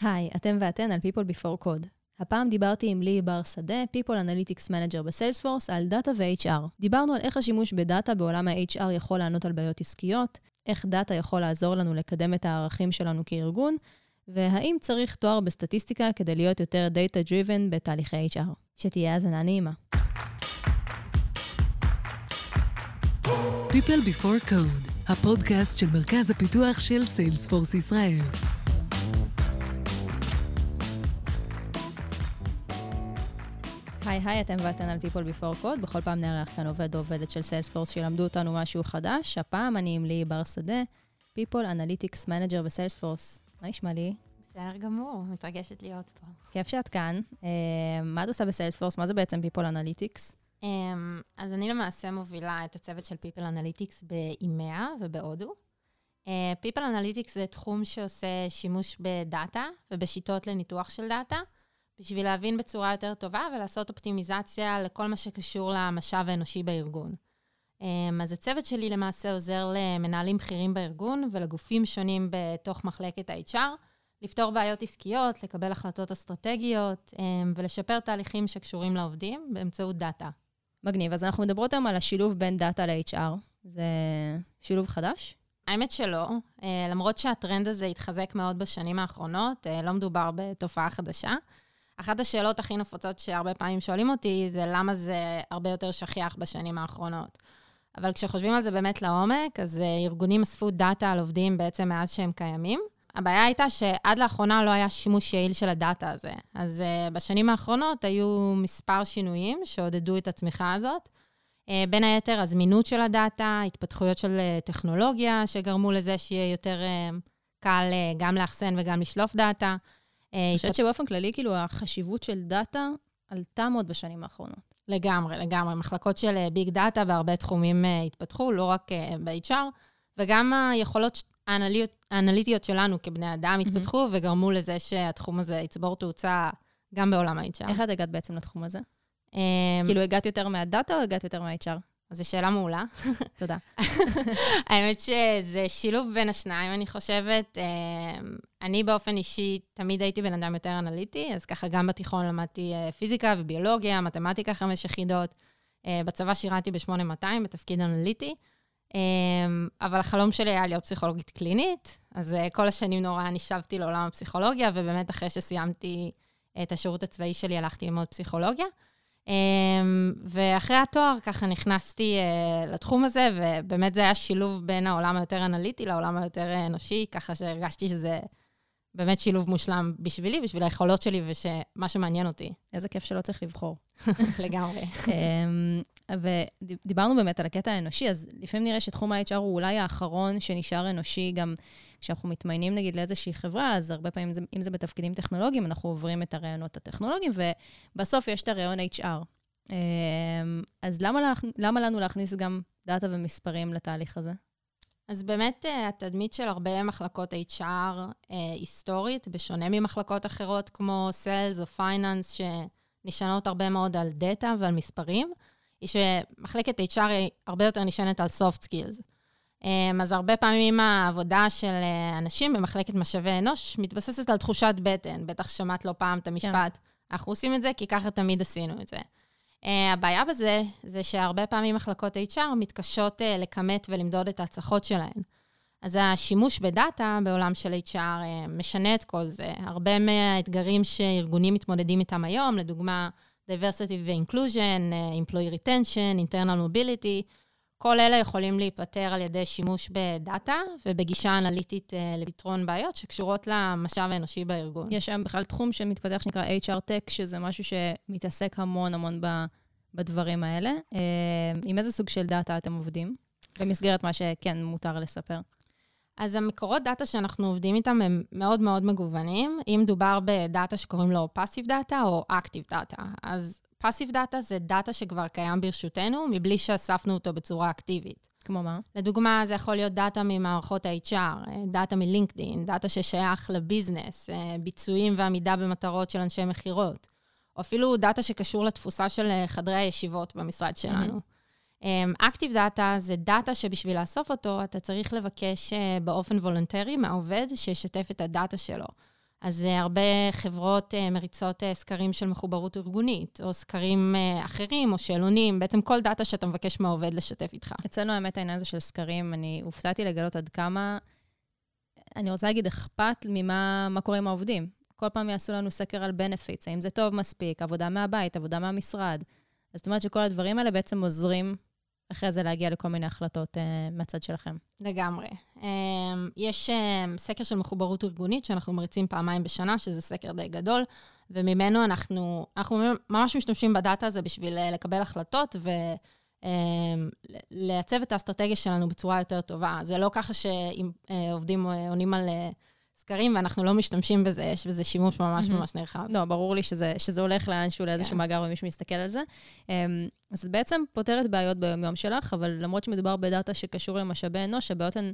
היי, אתם ואתן על People Before Code. הפעם דיברתי עם ליהי בר שדה, People Analytics Manager ב Salesforce, על דאטה ו-HR. דיברנו על איך השימוש בדאטה בעולם ה-HR יכול לענות על בעיות עסקיות, איך דאטה יכול לעזור לנו לקדם את הערכים שלנו כארגון, והאם צריך תואר בסטטיסטיקה כדי להיות יותר Data-Driven בתהליכי HR. שתהיה האזנה נעימה. People Before Code, הפודקאסט של מרכז הפיתוח של Salesforce ישראל. היי היי, אתם ואתן על People Before Code. בכל פעם נארח כאן עובד או עובדת של סיילספורס שילמדו אותנו משהו חדש. הפעם אני עם ליהי בר שדה, People Analytics Manager בסיילספורס. מה נשמע לי? בסדר גמור, מתרגשת להיות פה. כיף שאת כאן. Uh, מה את עושה בסיילספורס? מה זה בעצם People Analytics? Um, אז אני למעשה מובילה את הצוות של People Analytics באימאה ובהודו. Uh, People Analytics זה תחום שעושה שימוש בדאטה ובשיטות לניתוח של דאטה, בשביל להבין בצורה יותר טובה ולעשות אופטימיזציה לכל מה שקשור למשאב האנושי בארגון. Um, אז הצוות שלי למעשה עוזר למנהלים בכירים בארגון ולגופים שונים בתוך מחלקת ה-HR, לפתור בעיות עסקיות, לקבל החלטות אסטרטגיות um, ולשפר תהליכים שקשורים לעובדים באמצעות דאטה. מגניב. אז אנחנו מדברות היום על השילוב בין דאטה ל-HR. זה שילוב חדש? האמת שלא, uh, למרות שהטרנד הזה התחזק מאוד בשנים האחרונות, uh, לא מדובר בתופעה חדשה. אחת השאלות הכי נפוצות שהרבה פעמים שואלים אותי, זה למה זה הרבה יותר שכיח בשנים האחרונות. אבל כשחושבים על זה באמת לעומק, אז uh, ארגונים אספו דאטה על עובדים בעצם מאז שהם קיימים. הבעיה הייתה שעד לאחרונה לא היה שימוש יעיל של הדאטה הזה. אז uh, בשנים האחרונות היו מספר שינויים שעודדו את הצמיחה הזאת. Uh, בין היתר, הזמינות של הדאטה, התפתחויות של טכנולוגיה, שגרמו לזה שיהיה יותר קל גם לאחסן וגם לשלוף דאטה. אני חושבת שבאופן כללי, כאילו, החשיבות של דאטה עלתה מאוד בשנים האחרונות. לגמרי, לגמרי. מחלקות של ביג דאטה בהרבה תחומים uh, התפתחו, לא רק ב-HR, וגם היכולות האנליטיות שלנו כבני אדם התפתחו mm-hmm. וגרמו לזה שהתחום הזה יצבור תאוצה גם בעולם ה-HR. איך את הגעת בעצם לתחום הזה? Um, כאילו, הגעת יותר מהדאטה או הגעת יותר מה-HR? זו שאלה מעולה. תודה. האמת שזה שילוב בין השניים, אני חושבת. אני באופן אישי תמיד הייתי בן אדם יותר אנליטי, אז ככה גם בתיכון למדתי פיזיקה וביולוגיה, מתמטיקה חמש יחידות. בצבא שירתי ב-8200 בתפקיד אנליטי. אבל החלום שלי היה להיות פסיכולוגית קלינית, אז כל השנים נורא נשבתי לעולם הפסיכולוגיה, ובאמת אחרי שסיימתי את השירות הצבאי שלי הלכתי ללמוד פסיכולוגיה. ואחרי התואר ככה נכנסתי לתחום הזה, ובאמת זה היה שילוב בין העולם היותר אנליטי לעולם היותר אנושי, ככה שהרגשתי שזה באמת שילוב מושלם בשבילי, בשביל היכולות שלי ושמה שמעניין אותי. איזה כיף שלא צריך לבחור. לגמרי. ודיברנו באמת על הקטע האנושי, אז לפעמים נראה שתחום ה-HR הוא אולי האחרון שנשאר אנושי גם כשאנחנו מתמיינים נגיד לאיזושהי חברה, אז הרבה פעמים, אם זה בתפקידים טכנולוגיים, אנחנו עוברים את הרעיונות הטכנולוגיים, ובסוף יש את הרעיון HR. אז למה, למה לנו להכניס גם דאטה ומספרים לתהליך הזה? אז באמת התדמית של הרבה מחלקות HR היסטורית, בשונה ממחלקות אחרות כמו Sales או Finance, שנשענות הרבה מאוד על דאטה ועל מספרים, היא שמחלקת HR היא הרבה יותר נשענת על soft skills. אז הרבה פעמים העבודה של אנשים במחלקת משאבי אנוש מתבססת על תחושת בטן. בטח שמעת לא פעם את המשפט, כן. אנחנו עושים את זה כי ככה תמיד עשינו את זה. Uh, הבעיה בזה, זה שהרבה פעמים מחלקות HR מתקשות uh, לכמת ולמדוד את ההצלחות שלהן. אז השימוש בדאטה בעולם של HR משנה את כל זה. הרבה מהאתגרים שארגונים מתמודדים איתם היום, לדוגמה, diversity ו-inclusion, employee retention, internal mobility, כל אלה יכולים להיפתר על ידי שימוש בדאטה ובגישה אנליטית uh, לפתרון בעיות שקשורות למשאב האנושי בארגון. יש היום בכלל תחום שמתפתח שנקרא HR Tech, שזה משהו שמתעסק המון המון בדברים האלה. Uh, עם איזה סוג של דאטה אתם עובדים? במסגרת מה שכן מותר לספר. אז המקורות דאטה שאנחנו עובדים איתם הם מאוד מאוד מגוונים. אם מדובר בדאטה שקוראים לו passive data או active data, אז passive data זה דאטה שכבר קיים ברשותנו, מבלי שאספנו אותו בצורה אקטיבית. כמו מה? לדוגמה, זה יכול להיות דאטה ממערכות ה-HR, דאטה מ-LinkedIn, דאטה ששייך ל-business, ביצועים ועמידה במטרות של אנשי מכירות, או אפילו דאטה שקשור לתפוסה של חדרי הישיבות במשרד שלנו. active mm-hmm. data זה דאטה שבשביל לאסוף אותו, אתה צריך לבקש באופן וולונטרי מהעובד שישתף את הדאטה שלו. אז uh, הרבה חברות uh, מריצות uh, סקרים של מחוברות ארגונית, או סקרים אחרים, או שאלונים, בעצם כל דאטה שאתה מבקש מהעובד לשתף איתך. אצלנו האמת העניין הזה של סקרים, אני הופתעתי לגלות עד כמה, אני רוצה להגיד, אכפת ממה קורה עם העובדים. כל פעם יעשו לנו סקר על benefits, האם זה טוב מספיק, עבודה מהבית, עבודה מהמשרד. אז זאת אומרת שכל הדברים האלה בעצם עוזרים אחרי זה להגיע לכל מיני החלטות uh, מהצד שלכם. לגמרי. Um, יש um, סקר של מחוברות ארגונית שאנחנו מריצים פעמיים בשנה, שזה סקר די גדול, וממנו אנחנו, אנחנו ממש משתמשים בדאטה הזה בשביל לקבל החלטות ולעצב um, את האסטרטגיה שלנו בצורה יותר טובה. זה לא ככה שעובדים uh, עונים על... סקרים, ואנחנו לא משתמשים בזה, יש בזה שימוש ממש ממש נרחב. לא, ברור לי שזה, שזה הולך לאנשהו, לאיזשהו כן. מאגר ומישהו מסתכל על זה. אמ, אז את בעצם פותרת בעיות ביום-יום שלך, אבל למרות שמדובר בדאטה שקשור למשאבי אנוש, הבעיות הן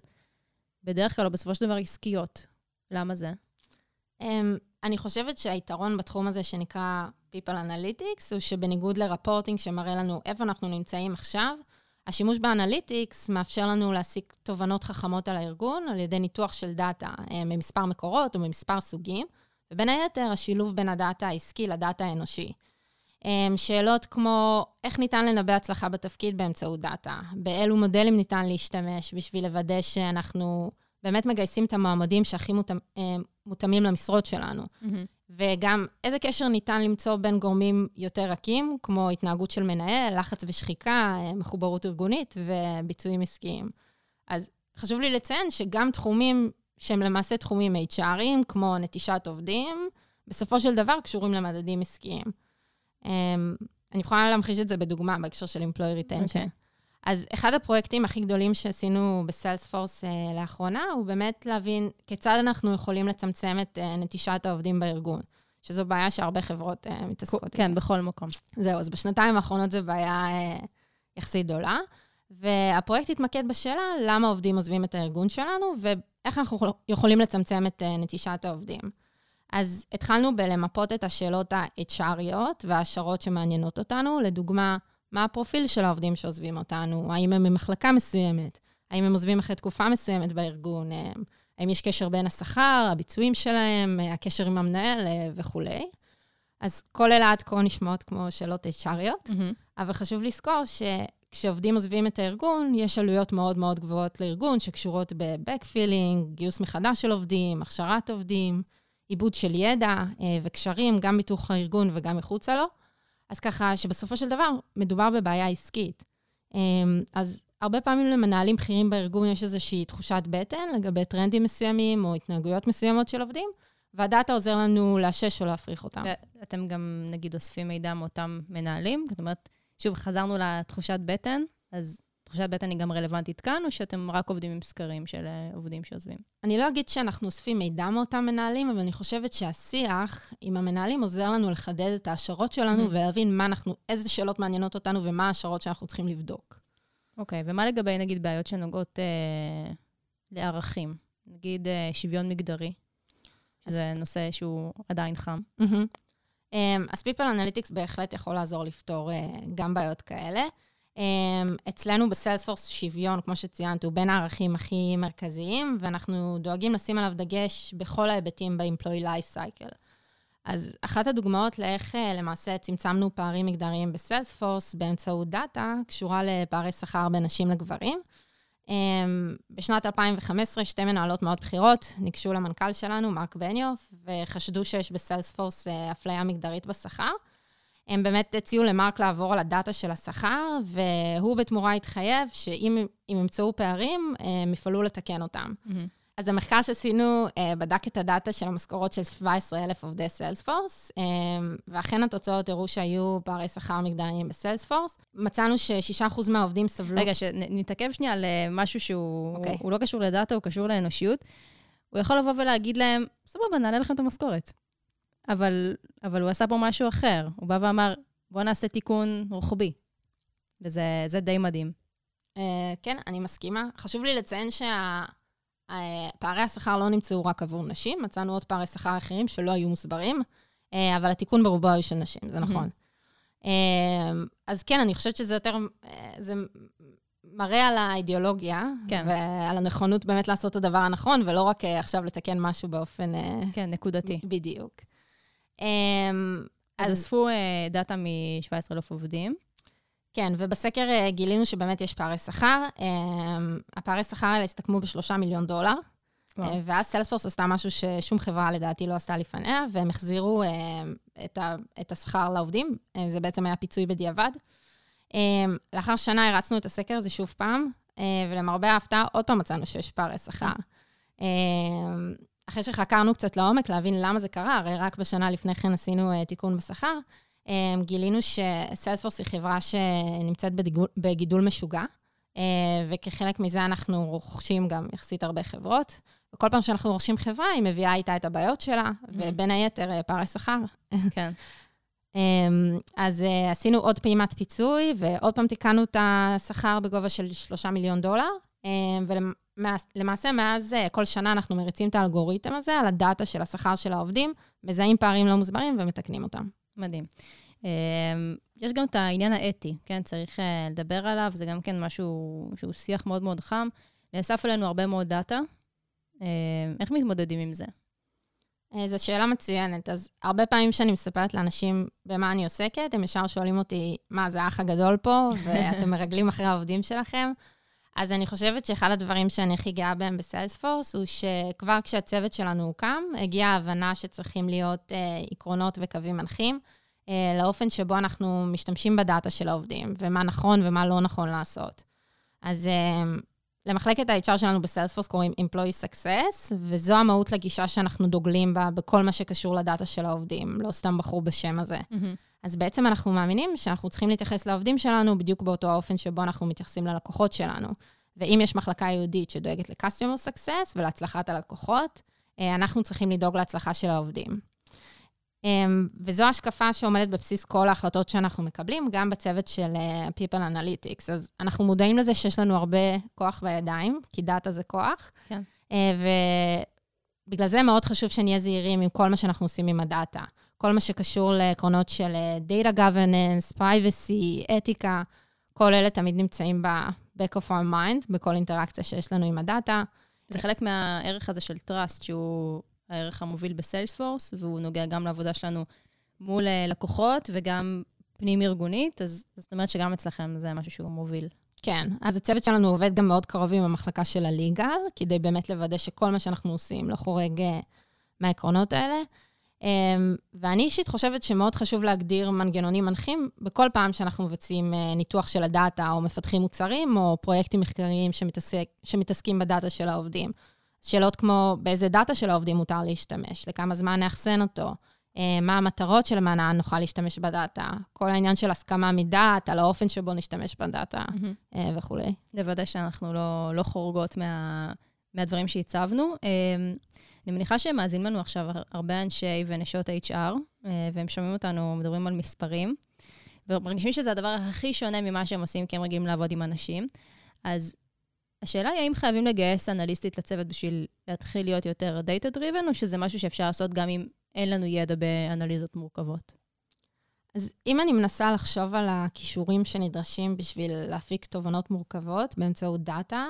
בדרך כלל, או בסופו של דבר, עסקיות. למה זה? Um, אני חושבת שהיתרון בתחום הזה שנקרא People Analytics, הוא שבניגוד ל-reporting שמראה לנו איפה אנחנו נמצאים עכשיו, השימוש ב-analytics מאפשר לנו להסיק תובנות חכמות על הארגון על ידי ניתוח של דאטה אה, ממספר מקורות או ממספר סוגים, ובין היתר השילוב בין הדאטה העסקי לדאטה האנושי. אה, שאלות כמו איך ניתן לנבא הצלחה בתפקיד באמצעות דאטה, באילו מודלים ניתן להשתמש בשביל לוודא שאנחנו באמת מגייסים את המועמדים שהכי אה, מותאמים למשרות שלנו. Mm-hmm. וגם איזה קשר ניתן למצוא בין גורמים יותר רכים, כמו התנהגות של מנהל, לחץ ושחיקה, אה, מחוברות ארגונית וביצועים עסקיים. אז חשוב לי לציין שגם תחומים שהם למעשה תחומים HRיים, כמו נטישת עובדים, בסופו של דבר קשורים למדדים עסקיים. אמ, אני יכולה להמחיש את זה בדוגמה בהקשר של employee retention. Okay. אז אחד הפרויקטים הכי גדולים שעשינו בסיילספורס uh, לאחרונה, הוא באמת להבין כיצד אנחנו יכולים לצמצם את uh, נטישת העובדים בארגון, שזו בעיה שהרבה חברות uh, מתעסקות. כן, בכל מקום. זהו, אז בשנתיים האחרונות זו בעיה uh, יחסית גדולה, והפרויקט התמקד בשאלה למה עובדים עוזבים את הארגון שלנו, ואיך אנחנו יכולים לצמצם את uh, נטישת העובדים. אז התחלנו בלמפות את השאלות ה-HRיות וההשערות שמעניינות אותנו, לדוגמה, מה הפרופיל של העובדים שעוזבים אותנו, האם הם ממחלקה מסוימת, האם הם עוזבים אחרי תקופה מסוימת בארגון, אה, האם יש קשר בין השכר, הביצועים שלהם, אה, הקשר עם המנהל אה, וכולי. אז כל אלה עד כה נשמעות כמו שאלות HRיות, mm-hmm. אבל חשוב לזכור שכשעובדים עוזבים את הארגון, יש עלויות מאוד מאוד גבוהות לארגון, שקשורות בבקפילינג, גיוס מחדש של עובדים, הכשרת עובדים, עיבוד של ידע וקשרים, גם בתוך הארגון וגם מחוצה לו. אז ככה שבסופו של דבר מדובר בבעיה עסקית. אמ, אז הרבה פעמים למנהלים בכירים בארגון יש איזושהי תחושת בטן לגבי טרנדים מסוימים או התנהגויות מסוימות של עובדים, והדאטה עוזר לנו לאשש או להפריך אותם. אתם גם, נגיד, אוספים מידע מאותם מנהלים? זאת אומרת, שוב, חזרנו לתחושת בטן, אז תחושת בטן היא גם רלוונטית כאן, או שאתם רק עובדים עם סקרים של אה, עובדים שעוזבים? אני לא אגיד שאנחנו אוספים מידע מאותם מנהלים, אבל אני חושבת שהשיח עם המנהלים עוזר לנו לחדד את ההשערות שלנו mm-hmm. ולהבין מה אנחנו, איזה שאלות מעניינות אותנו ומה ההשערות שאנחנו צריכים לבדוק. אוקיי, okay, ומה לגבי, נגיד, בעיות שנוגעות אה, לערכים? נגיד אה, שוויון מגדרי, אז... נושא שהוא עדיין חם. Mm-hmm. Um, אז People Analytics בהחלט יכול לעזור לפתור uh, גם בעיות כאלה. אמ, אצלנו בסיילספורס שוויון, כמו שציינת, הוא בין הערכים הכי מרכזיים, ואנחנו דואגים לשים עליו דגש בכל ההיבטים ב-employee life cycle. אז אחת הדוגמאות לאיך אה, למעשה צמצמנו פערים מגדריים ב-Salesforce באמצעות דאטה, קשורה לפערי שכר בין נשים לגברים. אמ, בשנת 2015 שתי מנהלות מאוד בכירות ניגשו למנכ"ל שלנו, מרק בניוף, וחשדו שיש ב-Salesforce אה, אפליה מגדרית בשכר. הם באמת הציעו למרק לעבור על הדאטה של השכר, והוא בתמורה התחייב שאם ימצאו פערים, הם יפעלו לתקן אותם. Mm-hmm. אז המחקר שעשינו אה, בדק את הדאטה של המשכורות של 17,000 עובדי Salesforce, אה, ואכן התוצאות הראו שהיו פערי שכר מגדריים בסיילספורס. מצאנו ש-6% מהעובדים סבלו... רגע, נתעכב שנייה על אה, משהו שהוא okay. אוקיי. הוא לא קשור לדאטה, הוא קשור לאנושיות. הוא יכול לבוא ולהגיד להם, סבבה, נעלה לכם את המשכורת. אבל, אבל הוא עשה פה משהו אחר. הוא בא ואמר, בוא נעשה תיקון רוחבי. וזה די מדהים. Uh, כן, אני מסכימה. חשוב לי לציין שפערי שה... השכר לא נמצאו רק עבור נשים, מצאנו עוד פערי שכר אחרים שלא היו מוסברים, uh, אבל התיקון ברובו היו של נשים, זה נכון. Uh, אז כן, אני חושבת שזה יותר, זה מראה על האידיאולוגיה, כן. ועל הנכונות באמת לעשות את הדבר הנכון, ולא רק אה, עכשיו לתקן משהו באופן... אה, כן, נקודתי. בדיוק. אמ, אז אספו אה, דאטה מ-17,000 עובדים. כן, ובסקר אה, גילינו שבאמת יש פערי שכר. אמ, הפערי שכר האלה הסתכמו בשלושה מיליון דולר. וואו. אה, ואז סיילספורס עשתה משהו ששום חברה לדעתי לא עשתה לפניה, והם החזירו את, ה, את השכר לעובדים. זה בעצם היה פיצוי בדיעבד. אה, לאחר שנה הרצנו את הסקר הזה שוב פעם, ולמרבה ההפתעה, עוד פעם מצאנו שיש פערי שכר. אחרי שחקרנו קצת לעומק להבין למה זה קרה, הרי רק בשנה לפני כן עשינו אה, תיקון בשכר, אה, גילינו שסיילספורס היא חברה שנמצאת בדיגול, בגידול משוגע, אה, וכחלק מזה אנחנו רוכשים גם יחסית הרבה חברות. וכל פעם שאנחנו רוכשים חברה, היא מביאה איתה את הבעיות שלה, ובין היתר פערי שכר. כן. אמ, אז עשינו עוד פעימת פיצוי, ועוד פעם תיקנו את השכר בגובה של 3 מיליון דולר. ולמעשה, מאז אה, כל שנה אנחנו מריצים את האלגוריתם הזה על הדאטה של השכר של העובדים, מזהים פערים לא מוסברים ומתקנים אותם. מדהים. אמ, יש גם את העניין האתי, כן? צריך אה, לדבר עליו, זה גם כן משהו שהוא שיח מאוד מאוד חם. נאסף עלינו הרבה מאוד דאטה. אמ, איך מתמודדים עם זה? אה, זו שאלה מצוינת. אז הרבה פעמים כשאני מספרת לאנשים במה אני עוסקת, הם ישר שואלים אותי, מה, זה האח הגדול פה, ואתם מרגלים אחרי העובדים שלכם? אז אני חושבת שאחד הדברים שאני הכי גאה בהם בסיילספורס, הוא שכבר כשהצוות שלנו הוקם, הגיעה ההבנה שצריכים להיות אה, עקרונות וקווים מנחים, אה, לאופן שבו אנחנו משתמשים בדאטה של העובדים, ומה נכון ומה לא נכון לעשות. אז אה, למחלקת ה-HR שלנו בסיילספורס קוראים Employee Success, וזו המהות לגישה שאנחנו דוגלים בה בכל מה שקשור לדאטה של העובדים, לא סתם בחרו בשם הזה. אז בעצם אנחנו מאמינים שאנחנו צריכים להתייחס לעובדים שלנו בדיוק באותו האופן שבו אנחנו מתייחסים ללקוחות שלנו. ואם יש מחלקה ייעודית שדואגת ל-customer success ולהצלחת הלקוחות, אה, אנחנו צריכים לדאוג להצלחה של העובדים. אמ, וזו השקפה שעומדת בבסיס כל ההחלטות שאנחנו מקבלים, גם בצוות של אה, People Analytics. אז אנחנו מודעים לזה שיש לנו הרבה כוח בידיים, כי דאטה זה כוח. כן. אה, ובגלל זה מאוד חשוב שנהיה זהירים עם כל מה שאנחנו עושים עם הדאטה. כל מה שקשור לעקרונות של אה, Data Governance, Privacy, אתיקה, כל אלה תמיד נמצאים ב-back of our mind, בכל אינטראקציה שיש לנו עם הדאטה. זה חלק מהערך הזה של trust, שהוא הערך המוביל בסיילספורס, והוא נוגע גם לעבודה שלנו מול אה, לקוחות וגם פנים-ארגונית, אז זאת אומרת שגם אצלכם זה משהו שהוא מוביל. כן, אז הצוות שלנו עובד גם מאוד קרוב עם המחלקה של הליגל, כדי באמת לוודא שכל מה שאנחנו עושים לא חורג אה, מהעקרונות האלה. אמ, ואני אישית חושבת שמאוד חשוב להגדיר מנגנונים מנחים בכל פעם שאנחנו מבצעים אה, ניתוח של הדאטה, או מפתחים מוצרים, או פרויקטים מחקריים שמתעסק, שמתעסקים בדאטה של העובדים. שאלות כמו באיזה דאטה של העובדים מותר להשתמש, לכמה זמן נאחסן אותו, אה, מה המטרות שלמענן נוכל להשתמש בדאטה, כל העניין של הסכמה מדעת, על האופן שבו נשתמש בדאטה אה, וכולי. לוודא שאנחנו לא, לא חורגות מה, מהדברים שהצבנו. אה, אני מניחה שמאזינים לנו עכשיו הרבה אנשי ונשות HR, והם שומעים אותנו, מדברים על מספרים, ומרגישים שזה הדבר הכי שונה ממה שהם עושים, כי הם רגילים לעבוד עם אנשים. אז השאלה היא האם חייבים לגייס אנליסטית לצוות בשביל להתחיל להיות יותר data driven, או שזה משהו שאפשר לעשות גם אם אין לנו ידע באנליזות מורכבות? אז אם אני מנסה לחשוב על הכישורים שנדרשים בשביל להפיק תובנות מורכבות באמצעות דאטה,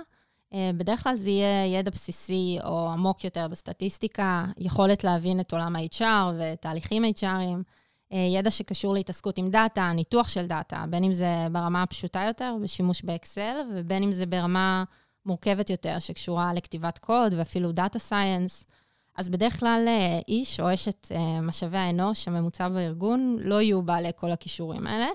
אה, בדרך כלל זה יהיה ידע בסיסי או עמוק יותר בסטטיסטיקה, יכולת להבין את עולם ה-HR ותהליכים HRיים, אה, ידע שקשור להתעסקות עם דאטה, ניתוח של דאטה, בין אם זה ברמה הפשוטה יותר, בשימוש באקסל, ובין אם זה ברמה מורכבת יותר, שקשורה לכתיבת קוד ואפילו data science. אז בדרך כלל אה, איש או אשת משאבי האנוש הממוצע בארגון לא יהיו בעלי כל הכישורים האלה.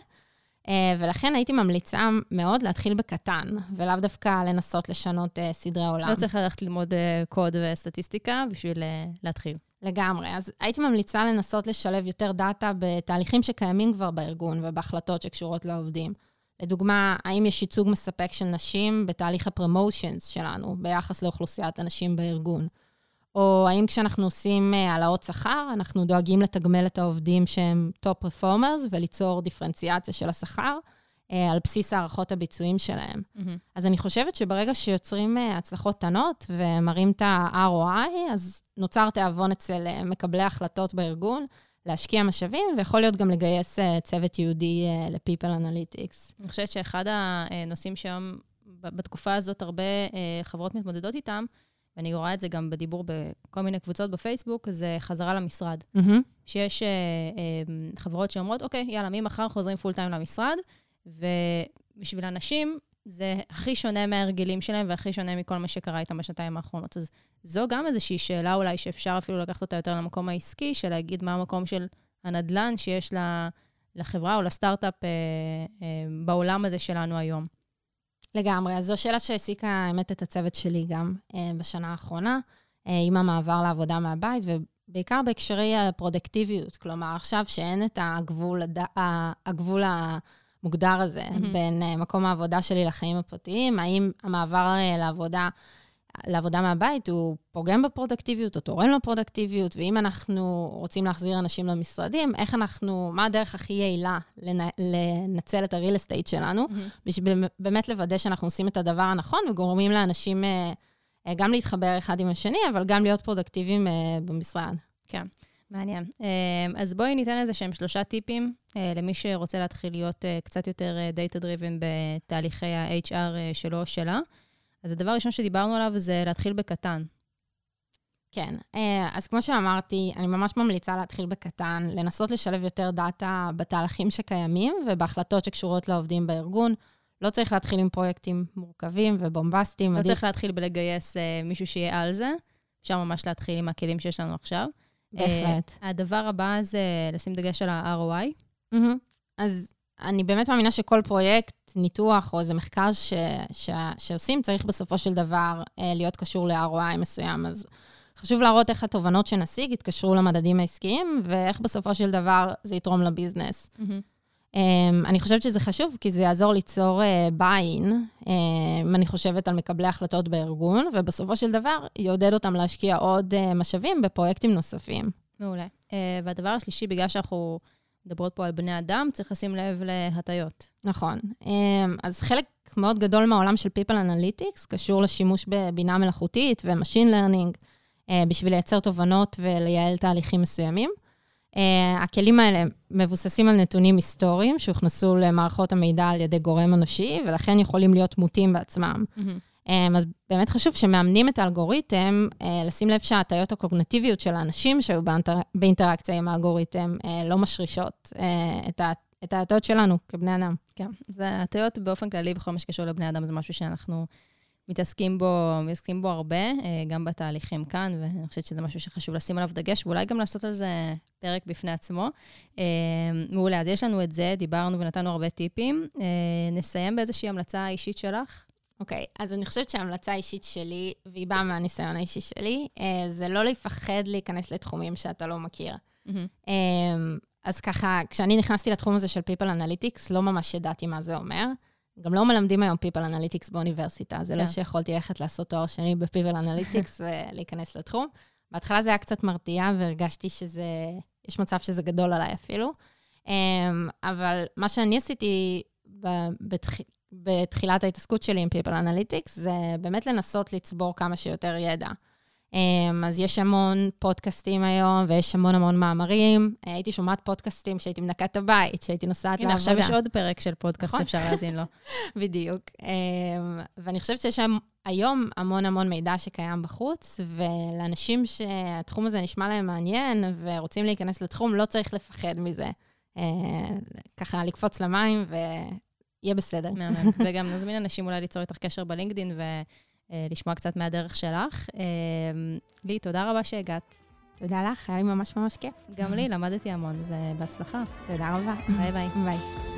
אה, ולכן הייתי ממליצה מאוד להתחיל בקטן, ולאו דווקא לנסות לשנות אה, סדרי עולם. לא צריך ללכת ללמוד אה, קוד וסטטיסטיקה בשביל להתחיל. לגמרי. אז הייתי ממליצה לנסות לשלב יותר דאטה בתהליכים שקיימים כבר בארגון ובהחלטות שקשורות לעובדים. לדוגמה, האם יש ייצוג מספק של נשים בתהליך הפרמושנס שלנו ביחס לאוכלוסיית הנשים בארגון? או האם כשאנחנו עושים אה, העלאות שכר, אנחנו דואגים לתגמל את העובדים שהם top performers וליצור דיפרנציאציה של השכר אה, על בסיס הערכות הביצועים שלהם. Mm-hmm. אז אני חושבת שברגע שיוצרים אה, הצלחות קטנות ומראים את ה-ROI, אז נוצר תיאבון אצל מקבלי החלטות בארגון להשקיע משאבים, ויכול להיות גם לגייס צוות ייעודי ל-People Analytics. אני חושבת שאחד הנושאים שהיום בתקופה הזאת הרבה אה, חברות מתמודדות איתם, ואני רואה את זה גם בדיבור בכל מיני קבוצות בפייסבוק, זה חזרה למשרד. מהמם. שיש אה, אה, חברות שאומרות, אוקיי, יאללה, ממחר חוזרים פול טיים למשרד, ובשביל אנשים זה הכי שונה מההרגלים שלהם והכי שונה מכל מה שקרה איתם בשנתיים האחרונות. אז זו גם איזושהי שאלה אולי שאפשר אפילו לקחת אותה יותר למקום העסקי, של להגיד מה המקום של הנדל"ן שיש לחברה או לסטארט-אפ אה, אה, בעולם הזה שלנו היום. לגמרי. אז זו שאלה שהעסיקה, האמת, את הצוות שלי גם אה, בשנה האחרונה, אה, עם המעבר לעבודה מהבית, ובעיקר בהקשרי הפרודקטיביות. כלומר, עכשיו שאין את הגבול, הד... ה- הגבול המוגדר הזה מהמם. בין אה, מקום העבודה שלי לחיים הפרטיים, האם המעבר אה, לעבודה... לעבודה מהבית, הוא פוגם בפרודקטיביות, או תורם לפרודקטיביות, ואם אנחנו רוצים להחזיר אנשים למשרדים, איך אנחנו, מה הדרך הכי יעילה לנ- לנצל את ה-real estate שלנו, בשביל באמת לוודא שאנחנו עושים את הדבר הנכון וגורמים לאנשים אה, אה, גם להתחבר אחד עם השני, אבל גם להיות פרודקטיביים אה, במשרד. כן, מעניין. אה, אז בואי ניתן איזה שהם שלושה טיפים אה, למי שרוצה להתחיל להיות אה, קצת יותר אה, data-driven בתהליכי ה-HR שלו או שלה. אז הדבר הראשון שדיברנו עליו זה להתחיל בקטן. כן, אז כמו שאמרתי, אני ממש ממליצה להתחיל בקטן, לנסות לשלב יותר דאטה בתהליכים שקיימים ובהחלטות שקשורות לעובדים בארגון. לא צריך להתחיל עם פרויקטים מורכבים ובומבסטיים. לא עדיף- צריך להתחיל בלגייס אה, מישהו שיהיה על זה, אפשר ממש להתחיל עם הכלים שיש לנו עכשיו. בהחלט. אה, הדבר הבא זה לשים דגש על ה-ROI. מהמם. אז אני באמת מאמינה שכל פרויקט, ניתוח או איזה מחקר ש, ש, שעושים, צריך בסופו של דבר אה, להיות קשור ל-ROI מסוים. אז חשוב להראות איך התובנות שנשיג יתקשרו למדדים העסקיים, ואיך בסופו של דבר זה יתרום לביזנס. Um, אני חושבת שזה חשוב, כי זה יעזור ליצור uh, buy-in, um, אני חושבת על מקבלי החלטות בארגון, ובסופו של דבר יעודד אותם להשקיע עוד uh, משאבים בפרויקטים נוספים. מעולה. אה, והדבר השלישי, בגלל שאנחנו מדברות פה על בני אדם, צריך לשים לב להטיות. נכון. Um, אז חלק מאוד גדול מהעולם של People Analytics קשור לשימוש בבינה מלאכותית ו-Machine Learning uh, בשביל לייצר תובנות ולייעל תהליכים מסוימים. Uh, הכלים האלה מבוססים על נתונים היסטוריים שהוכנסו למערכות המידע על ידי גורם אנושי, ולכן יכולים להיות מוטים בעצמם. Um, אז באמת חשוב שמאמנים את האלגוריתם, uh, לשים לב שההטיות הקוגנטיביות של האנשים שהיו באינטר... באינטראקציה עם האלגוריתם לא משרישות את, ה... את ההטיות שלנו כבני אדם. כן, זה הטיות באופן כללי בכל מה שקשור לבני אדם, זה משהו שאנחנו מתעסקים בו, מתעסקים בו הרבה, אה, גם בתהליכים כאן, ואני חושבת שזה משהו שחשוב לשים עליו דגש, ואולי גם לעשות על זה פרק בפני עצמו. אה, מעולה, אז יש לנו את זה, דיברנו ונתנו הרבה טיפים. אה, נסיים באיזושהי המלצה אישית שלך. אוקיי, okay, אז אני חושבת שההמלצה האישית שלי, והיא באה מהניסיון האישי שלי, זה לא לפחד להיכנס לתחומים שאתה לא מכיר. אה, אז ככה, כשאני נכנסתי לתחום הזה של People Analytics, לא ממש ידעתי מה זה אומר. גם לא מלמדים היום People Analytics באוניברסיטה, זה לא כן. שיכולתי ללכת לעשות תואר שני ב-People Analytics ולהיכנס לתחום. בהתחלה זה היה קצת מרתיע, והרגשתי שזה, יש מצב שזה גדול עליי אפילו. אמ, אבל מה שאני עשיתי בתח... בתחילת ההתעסקות שלי עם People Analytics, זה באמת לנסות לצבור כמה שיותר ידע. אמ, אז יש המון פודקאסטים היום, ויש המון המון מאמרים. אה, הייתי שומעת פודקאסטים כשהייתי מנקה את הבית, כשהייתי נוסעת הנה, לעבודה. עכשיו יש עוד פרק של פודקאסט נכון. שאפשר להאזין לו. בדיוק. אמ, ואני חושבת שיש היום המון המון מידע שקיים בחוץ, ולאנשים שהתחום הזה נשמע להם מעניין ורוצים להיכנס לתחום, לא צריך לפחד מזה. אה, ככה לקפוץ למים ויהיה בסדר. מהמם. וגם נזמין אנשים אולי ליצור איתך קשר בלינקדין ולשמוע קצת מהדרך שלך. אה, לי, תודה רבה שהגעת. תודה לך, היה לי ממש ממש כיף. גם לי, למדתי המון, ובהצלחה. תודה רבה. ביי ביי. ביי.